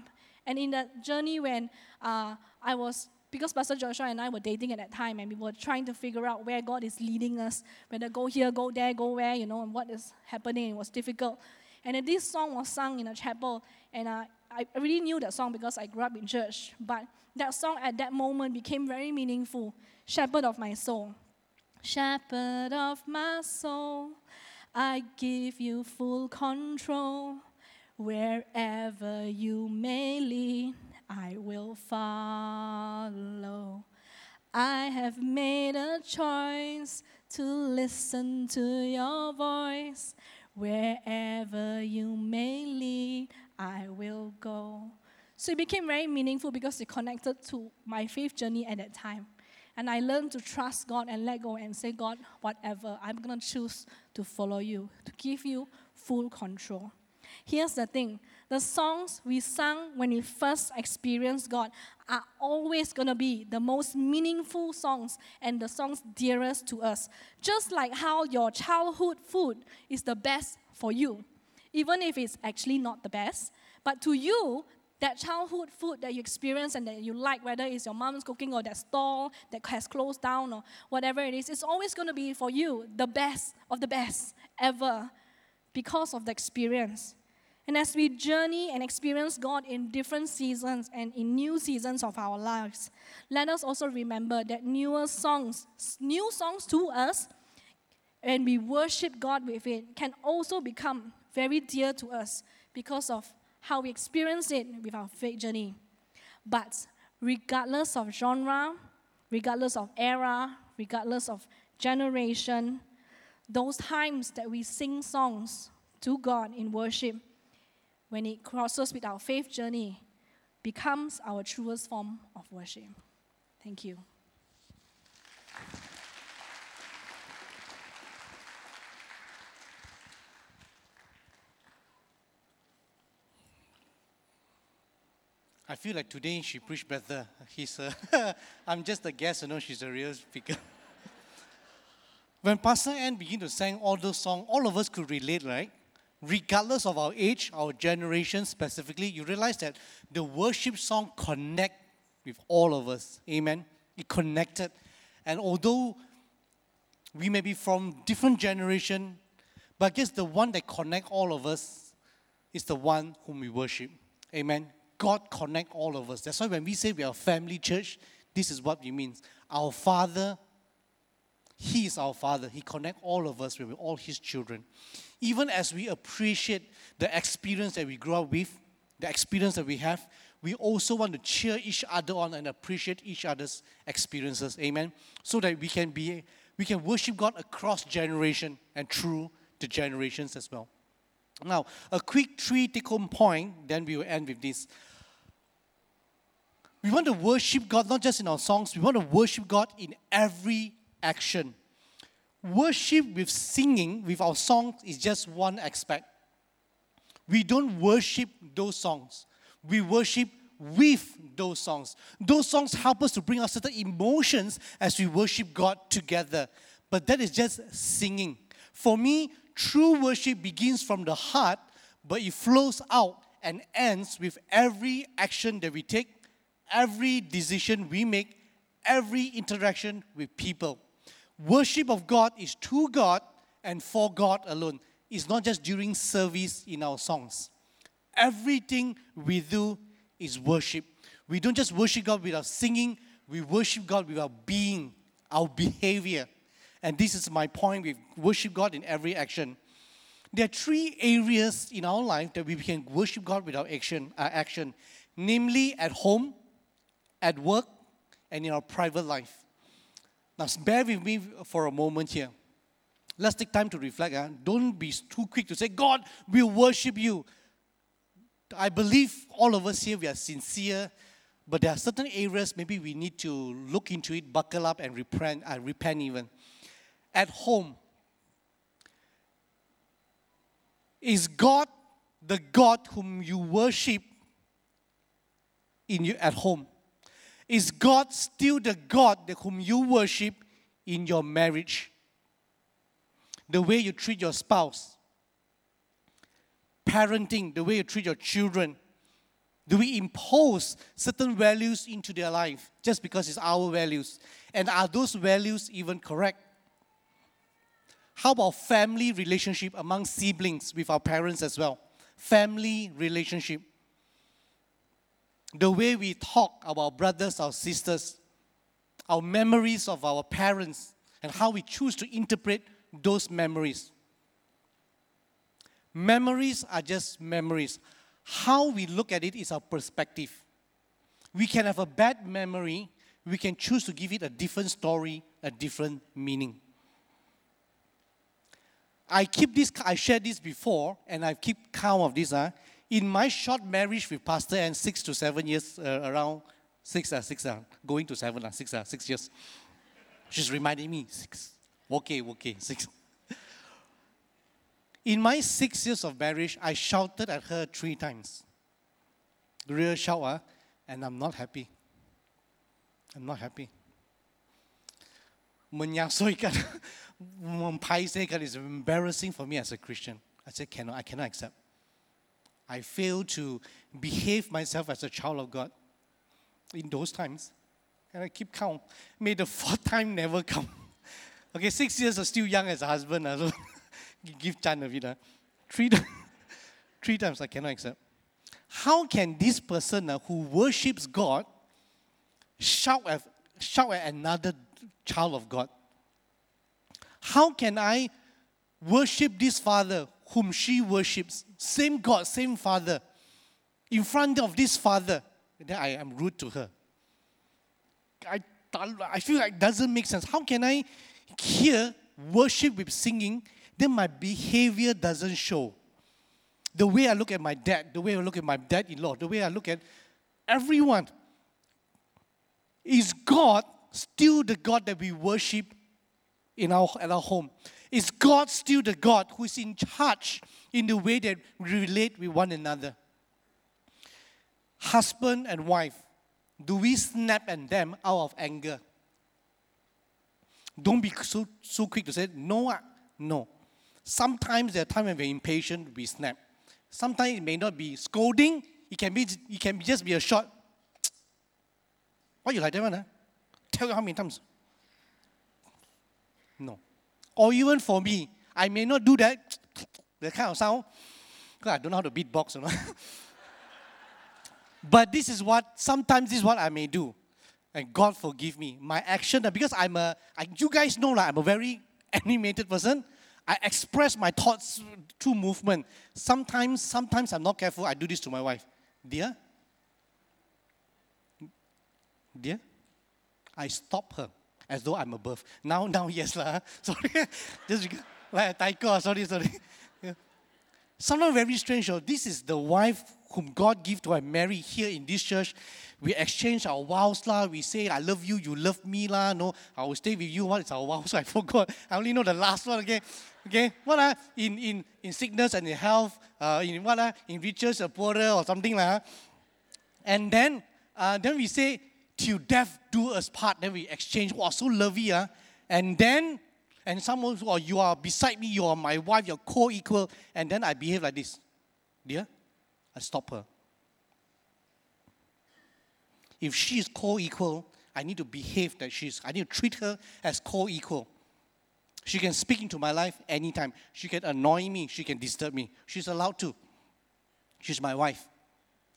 And in that journey, when uh, I was because Pastor Joshua and I were dating at that time and we were trying to figure out where God is leading us, whether go here, go there, go where, you know, and what is happening. It was difficult. And then this song was sung in a chapel, and uh, I really knew that song because I grew up in church. But that song at that moment became very meaningful Shepherd of my soul. Shepherd of my soul, I give you full control. Wherever you may lead, I will follow. I have made a choice to listen to your voice. Wherever you may lead, I will go. So it became very meaningful because it connected to my faith journey at that time. And I learned to trust God and let go and say, God, whatever, I'm going to choose to follow you, to give you full control. Here's the thing the songs we sang when we first experienced God are always going to be the most meaningful songs and the songs dearest to us. Just like how your childhood food is the best for you, even if it's actually not the best. But to you, that childhood food that you experience and that you like, whether it's your mom's cooking or that stall that has closed down or whatever it is, it's always going to be for you the best of the best ever because of the experience. And as we journey and experience God in different seasons and in new seasons of our lives, let us also remember that newer songs, new songs to us, and we worship God with it, can also become very dear to us because of how we experience it with our faith journey. But regardless of genre, regardless of era, regardless of generation, those times that we sing songs to God in worship when it crosses with our faith journey, becomes our truest form of worship. Thank you. I feel like today she preached better. He's a I'm just a guest, you know, she's a real speaker. when Pastor Ann began to sing all those songs, all of us could relate, right? Regardless of our age, our generation specifically, you realize that the worship song connect with all of us. Amen. It connected. And although we may be from different generation, but I guess the one that connect all of us is the one whom we worship. Amen. God connect all of us. That's why when we say we are a family church, this is what we mean. Our Father, He is our Father. He connect all of us with all His children. Even as we appreciate the experience that we grow up with, the experience that we have, we also want to cheer each other on and appreciate each other's experiences. Amen. So that we can be we can worship God across generation and through the generations as well. Now, a quick three take home point, then we will end with this. We want to worship God not just in our songs, we want to worship God in every action. Worship with singing, with our songs, is just one aspect. We don't worship those songs, we worship with those songs. Those songs help us to bring out certain emotions as we worship God together. But that is just singing. For me, true worship begins from the heart, but it flows out and ends with every action that we take, every decision we make, every interaction with people. Worship of God is to God and for God alone. It's not just during service in our songs. Everything we do is worship. We don't just worship God with our singing, we worship God with our being, our behavior. And this is my point we worship God in every action. There are three areas in our life that we can worship God with our action, uh, action namely at home, at work, and in our private life. Now, bear with me for a moment here. Let's take time to reflect. Huh? Don't be too quick to say, God we worship you. I believe all of us here, we are sincere, but there are certain areas maybe we need to look into it, buckle up, and repent, uh, repent even. At home, is God the God whom you worship in you at home? Is God still the God whom you worship in your marriage? The way you treat your spouse, parenting, the way you treat your children? Do we impose certain values into their life just because it's our values? And are those values even correct? How about family relationship among siblings with our parents as well? Family relationship. The way we talk about brothers, our sisters, our memories of our parents, and how we choose to interpret those memories. Memories are just memories. How we look at it is our perspective. We can have a bad memory, we can choose to give it a different story, a different meaning. I keep this, I shared this before, and I keep count of this. Uh. In my short marriage with Pastor Ann six to seven years, uh, around six, uh, six, uh, going to seven, uh, six, uh, six years. She's reminding me, six. Okay, okay, six. In my six years of marriage, I shouted at her three times. Real shout, uh, and I'm not happy. I'm not happy. Menyasoikan, mempaisaikan is embarrassing for me as a Christian. I said, cannot, I cannot accept. I failed to behave myself as a child of God in those times. And I keep count. May the fourth time never come. Okay, six years are still young as a husband. Uh, so give chance of it. Uh. Three, three times I cannot accept. How can this person uh, who worships God shout at, shout at another child of God? How can I worship this father whom she worships? Same God, same father. In front of this father, then I am rude to her. I, I feel like it doesn't make sense. How can I hear worship with singing, then my behavior doesn't show. The way I look at my dad, the way I look at my dad in law, the way I look at everyone. Is God still the God that we worship in our, at our home? Is God still the God who is in charge in the way that we relate with one another? Husband and wife, do we snap at them out of anger? Don't be so, so quick to say, no, ah, no. Sometimes there are times when we're impatient, we snap. Sometimes it may not be scolding, it can be, it can just be a short, why you like that one? Huh? Tell you how many times. No. Or even for me, I may not do that, the kind of sound, Because I don't know how to beatbox, you know. but this is what, sometimes this is what I may do. And God forgive me. My action, because I'm a, I, you guys know, like, I'm a very animated person. I express my thoughts through movement. Sometimes, sometimes I'm not careful. I do this to my wife. Dear, dear, I stop her as though I'm above. Now, now, yes lah. Sorry, just like a taiko. Sorry, sorry. Sometimes very strange. Oh, this is the wife whom God give to I marry here in this church. We exchange our vows lah. We say, I love you, you love me lah. No, I will stay with you. What is our vows? I forgot. I only know the last one. Okay, okay. What ah? In in in sickness and in health. Uh, in what ah? In riches or poorer or something lah. And then uh, then we say, till death do us part. Then we exchange. Wow, so lovey ah. And then and someone, or you are beside me, you are my wife, you're co-equal, and then I behave like this. Dear, I stop her. If she is co-equal, I need to behave that she's, I need to treat her as co-equal. She can speak into my life anytime. She can annoy me. She can disturb me. She's allowed to. She's my wife.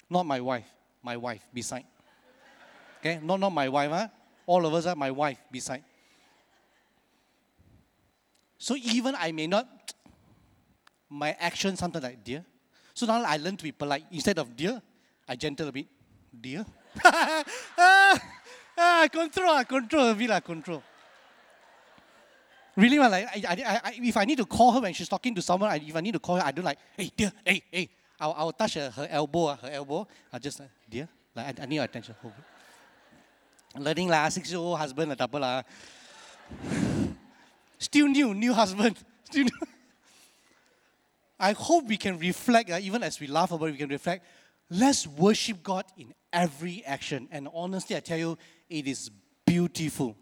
Not my wife. My wife beside. Okay? Not, not my wife, huh? All of us are my wife beside. So even I may not, my action sometimes like, dear. So now I learn to be polite. Instead of dear, I gentle a bit. Dear. ah, ah, control, ah, control a bit, ah, control. Really, like, I, I, I, if I need to call her when she's talking to someone, I, if I need to call her, I do like, hey, dear, hey, hey. I'll, I'll touch her, her elbow, ah, her elbow. I just like, dear, like, I, I need your attention. Learning lah, six-year-old husband, a double lah. Still new, new husband. Still new. I hope we can reflect, uh, even as we laugh about it, we can reflect. Let's worship God in every action. And honestly, I tell you, it is beautiful.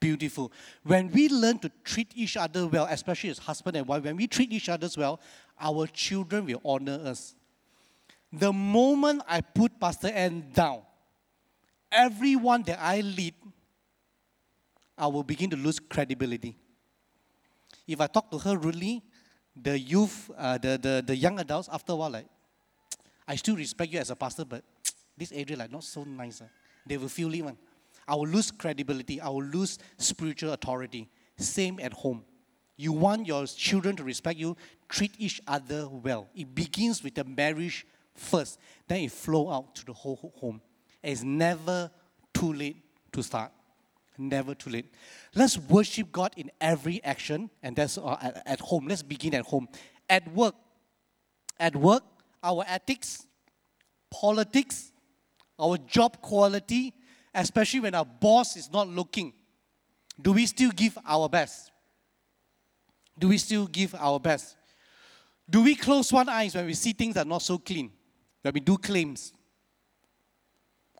Beautiful. When we learn to treat each other well, especially as husband and wife, when we treat each other well, our children will honor us. The moment I put Pastor Ann down, everyone that I lead, I will begin to lose credibility. If I talk to her rudely, the youth, uh, the, the, the young adults, after a while, like, I still respect you as a pastor, but this area, like, not so nice. Uh. They will feel it. I will lose credibility. I will lose spiritual authority. Same at home. You want your children to respect you, treat each other well. It begins with the marriage first, then it flow out to the whole home. It's never too late to start. Never too late. Let's worship God in every action, and that's uh, at, at home. Let's begin at home. At work, at work, our ethics, politics, our job quality, especially when our boss is not looking, do we still give our best? Do we still give our best? Do we close one eyes when we see things that are not so clean? When we do claims?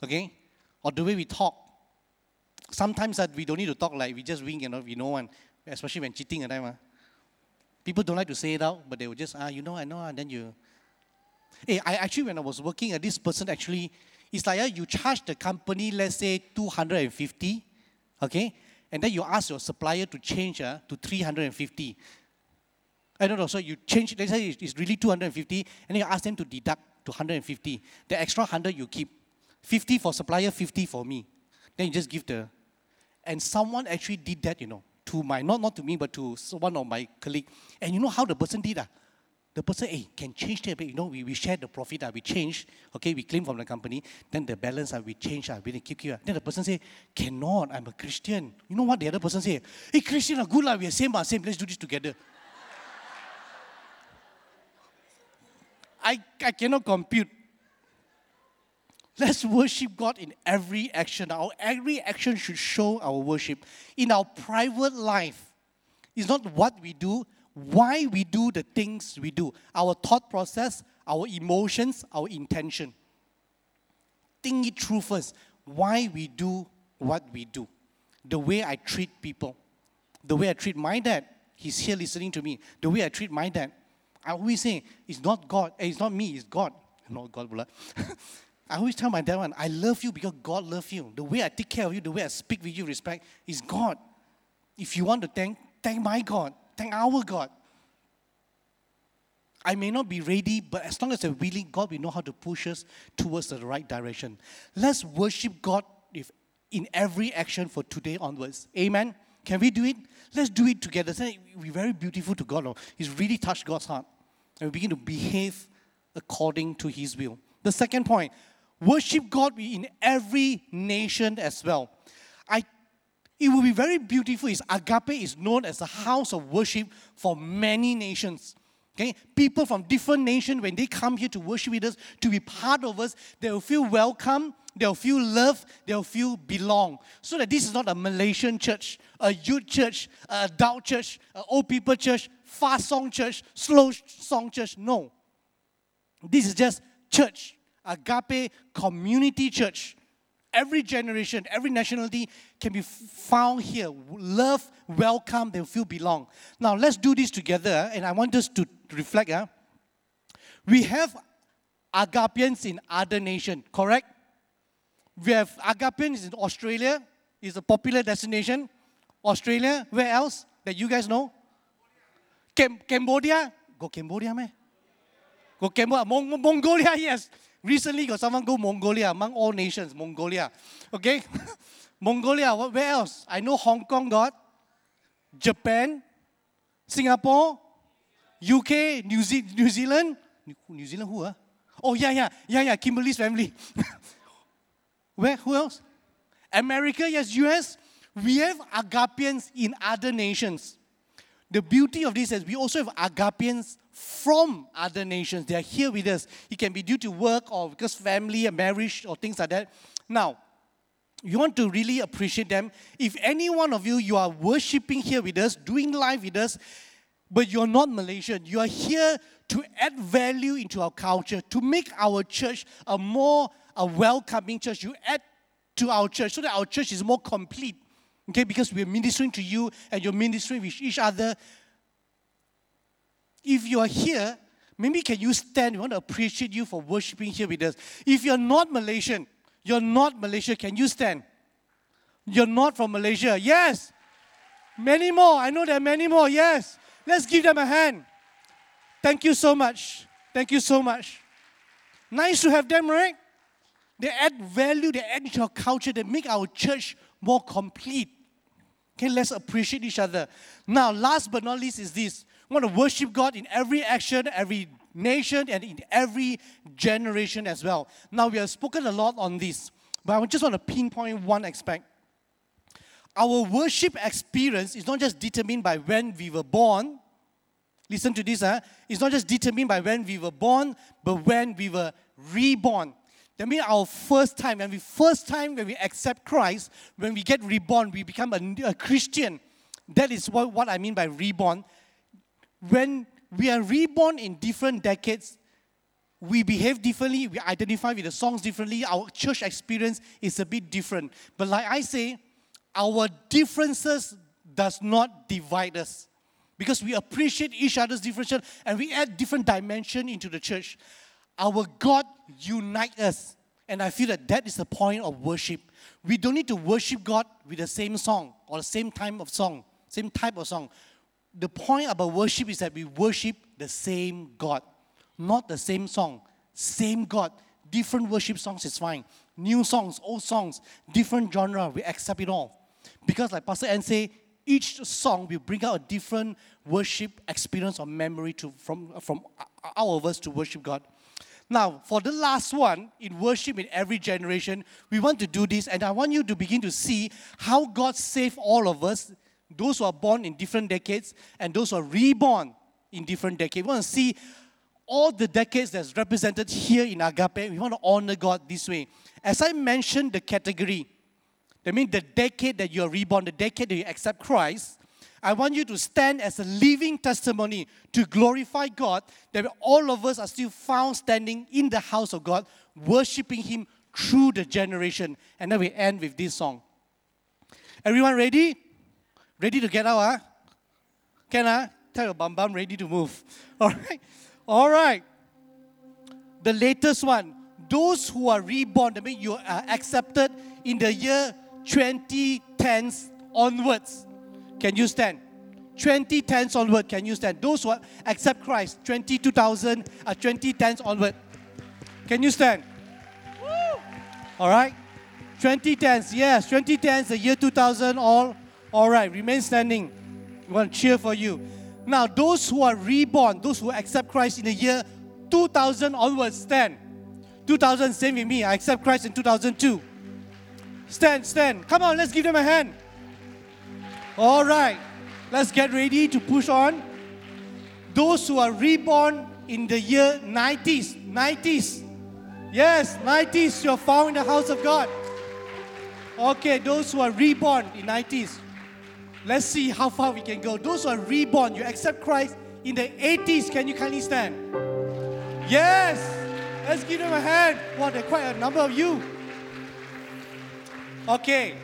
Okay? Or the way we talk? Sometimes that we don't need to talk like we just wink, you know, we know one, especially when cheating at time. Uh. People don't like to say it out, but they will just, ah, you know, I know, and then you. Hey, I actually, when I was working, uh, this person actually, it's like uh, you charge the company, let's say, 250, okay? And then you ask your supplier to change uh, to 350. I don't know, so you change, let's say it's really 250, and then you ask them to deduct to 150. The extra 100 you keep. 50 for supplier, 50 for me. Then you just give the and someone actually did that, you know, to my, not, not to me, but to one of my colleague. And you know how the person did that? The person, hey, can change that, you know, we, we share the profit, uh, we change, okay, we claim from the company, then the balance, uh, we change, uh, we keep, keep. Uh. Then the person say, cannot, I'm a Christian. You know what the other person say? Hey, Christian, uh, good, uh, we are same, uh, same, let's do this together. I, I cannot compute Let's worship God in every action. Our every action should show our worship. In our private life, it's not what we do, why we do the things we do. Our thought process, our emotions, our intention. Think it through first. Why we do what we do. The way I treat people. The way I treat my dad. He's here listening to me. The way I treat my dad. I always say, it's not God. Eh, it's not me, it's God. Not God, I always tell my dad one, I love you because God loves you. The way I take care of you, the way I speak with you, respect, is God. If you want to thank, thank my God. Thank our God. I may not be ready, but as long as I'm willing, God will know how to push us towards the right direction. Let's worship God if, in every action for today onwards. Amen. Can we do it? Let's do it together. It's very beautiful to God. He's really touched God's heart. And we begin to behave according to His will. The second point worship God in every nation as well. I, it will be very beautiful. Is Agape is known as a house of worship for many nations. Okay, people from different nations when they come here to worship with us, to be part of us, they will feel welcome, they'll feel loved, they'll feel belong. So that this is not a Malaysian church, a youth church, a adult church, an old people church, fast song church, slow song church. No, this is just church, agape community church. Every generation, every nationality can be found here. Love, welcome, they feel belong. Now let's do this together, and I want us to reflect. Huh? We have agapians in other nations, correct? We have agapians in Australia, is a popular destination. Australia, where else that you guys know? Cam- Cambodia? Go Cambodia, man. Go Cambodia. Mong- Mongolia, yes. Recently, got someone go Mongolia among all nations. Mongolia, okay. Mongolia. What? Where else? I know Hong Kong got. Japan, Singapore, UK, New, Ze- New Zealand. New Zealand who? Uh? Oh yeah, yeah, yeah, yeah. Kimberly's family. Where? Who else? America, yes, US. We have Agapians in other nations. The beauty of this is we also have Agapians from other nations. They are here with us. It can be due to work or because family and marriage or things like that. Now, you want to really appreciate them. If any one of you, you are worshiping here with us, doing life with us, but you're not Malaysian, you are here to add value into our culture, to make our church a more a welcoming church. You add to our church so that our church is more complete. Okay, because we're ministering to you and you're ministering with each other. If you are here, maybe can you stand? We want to appreciate you for worshiping here with us. If you're not Malaysian, you're not Malaysia, can you stand? You're not from Malaysia. Yes. Many more. I know there are many more. Yes. Let's give them a hand. Thank you so much. Thank you so much. Nice to have them, right? They add value, they add to our culture, they make our church more complete. Okay, let's appreciate each other. Now, last but not least, is this. Want to worship God in every action, every nation, and in every generation as well. Now, we have spoken a lot on this, but I just want to pinpoint one aspect. Our worship experience is not just determined by when we were born. Listen to this, huh? It's not just determined by when we were born, but when we were reborn. That means our first time, when we first time when we accept Christ, when we get reborn, we become a, a Christian. That is what, what I mean by reborn. When we are reborn in different decades, we behave differently, we identify with the songs differently, our church experience is a bit different. But like I say, our differences does not divide us because we appreciate each other's differences and we add different dimension into the church. Our god unite us and i feel that that is the point of worship. We don't need to worship god with the same song or the same time of song same type of song the point about worship is that we worship the same god not the same song. Same god. Different worship songs is fine. New songs old songs different genre we accept it all. Because, like Pastor Ann say, each song will bring out a different worship experience or memory to, from, from out of us to worship God. Now, for the last one, in worship in every generation, we want to do this, and I want you to begin to see how God saved all of us, those who are born in different decades and those who are reborn in different decades. We want to see all the decades that's represented here in Agape. We want to honor God this way. As I mentioned the category, that means the decade that you're reborn, the decade that you accept Christ, I want you to stand as a living testimony to glorify God that all of us are still found standing in the house of God, worshiping Him through the generation. And then we end with this song. Everyone ready? Ready to get out, huh? Can I? Tell your bum bum ready to move. All right. All right. The latest one. Those who are reborn, I mean you are accepted in the year 2010s onwards. Can you stand? 2010s onward, can you stand? Those who accept Christ, 20, 2000, uh, 2010s onward. Can you stand? All right. 2010s, yes, 2010s, the year 2000, all, all right, remain standing. We want to cheer for you. Now, those who are reborn, those who accept Christ in the year 2000 onwards, stand. 2000, same with me. I accept Christ in 2002. Stand, stand. Come on, let's give them a hand. All right, let's get ready to push on. Those who are reborn in the year 90s, 90s. Yes, 90s, you're found in the house of God. Okay, those who are reborn in 90s. Let's see how far we can go. Those who are reborn, you accept Christ in the 80s. Can you kindly stand? Yes. Let's give them a hand. Wow, there are quite a number of you. Okay.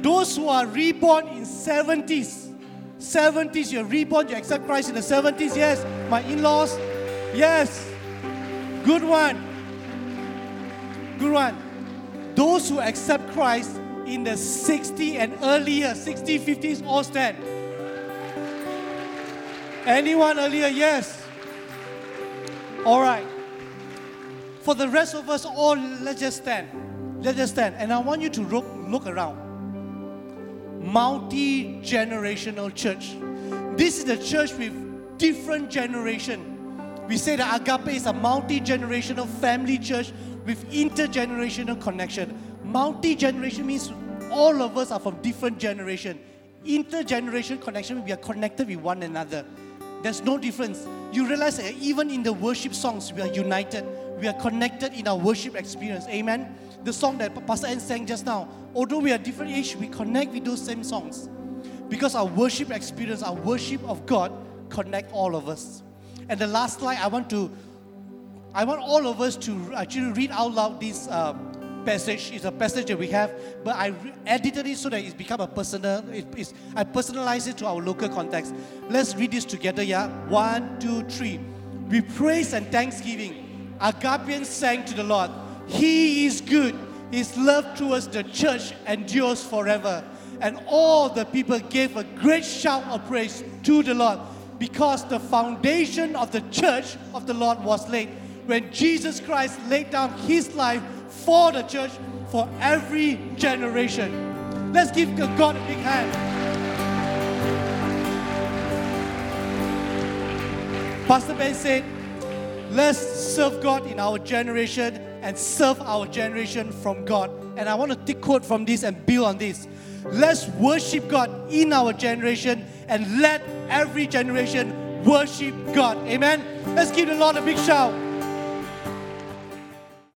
Those who are reborn in 70s. 70s, you're reborn, you accept Christ in the 70s. Yes. My in-laws. Yes. Good one. Good one. Those who accept Christ in the 60 and earlier, 60, 50s, all stand. Anyone earlier? Yes. All right. For the rest of us, all let's just stand. Let's just stand. And I want you to look, look around. Multi generational church. This is the church with different generation. We say that Agape is a multi generational family church with intergenerational connection. Multi-generation means all of us are from different generation. Intergeneration connection, we are connected with one another. There's no difference. You realize that even in the worship songs, we are united. We are connected in our worship experience. Amen. The song that Pastor Ann sang just now, although we are different age, we connect with those same songs. Because our worship experience, our worship of God, connect all of us. And the last slide, I want to I want all of us to actually read out loud this uh, passage. It's a passage that we have, but I edited it so that it's become a personal. It, it's, I personalize it to our local context. Let's read this together, yeah? One, two, three. We praise and thanksgiving. Agapians sang to the Lord. He is good. His love towards the church endures forever. And all the people gave a great shout of praise to the Lord because the foundation of the church of the Lord was laid when Jesus Christ laid down his life for the church for every generation. Let's give God a big hand. Pastor Ben said, Let's serve God in our generation and serve our generation from God. And I want to take quote from this and build on this. Let's worship God in our generation and let every generation worship God. Amen. Let's give the Lord a big shout.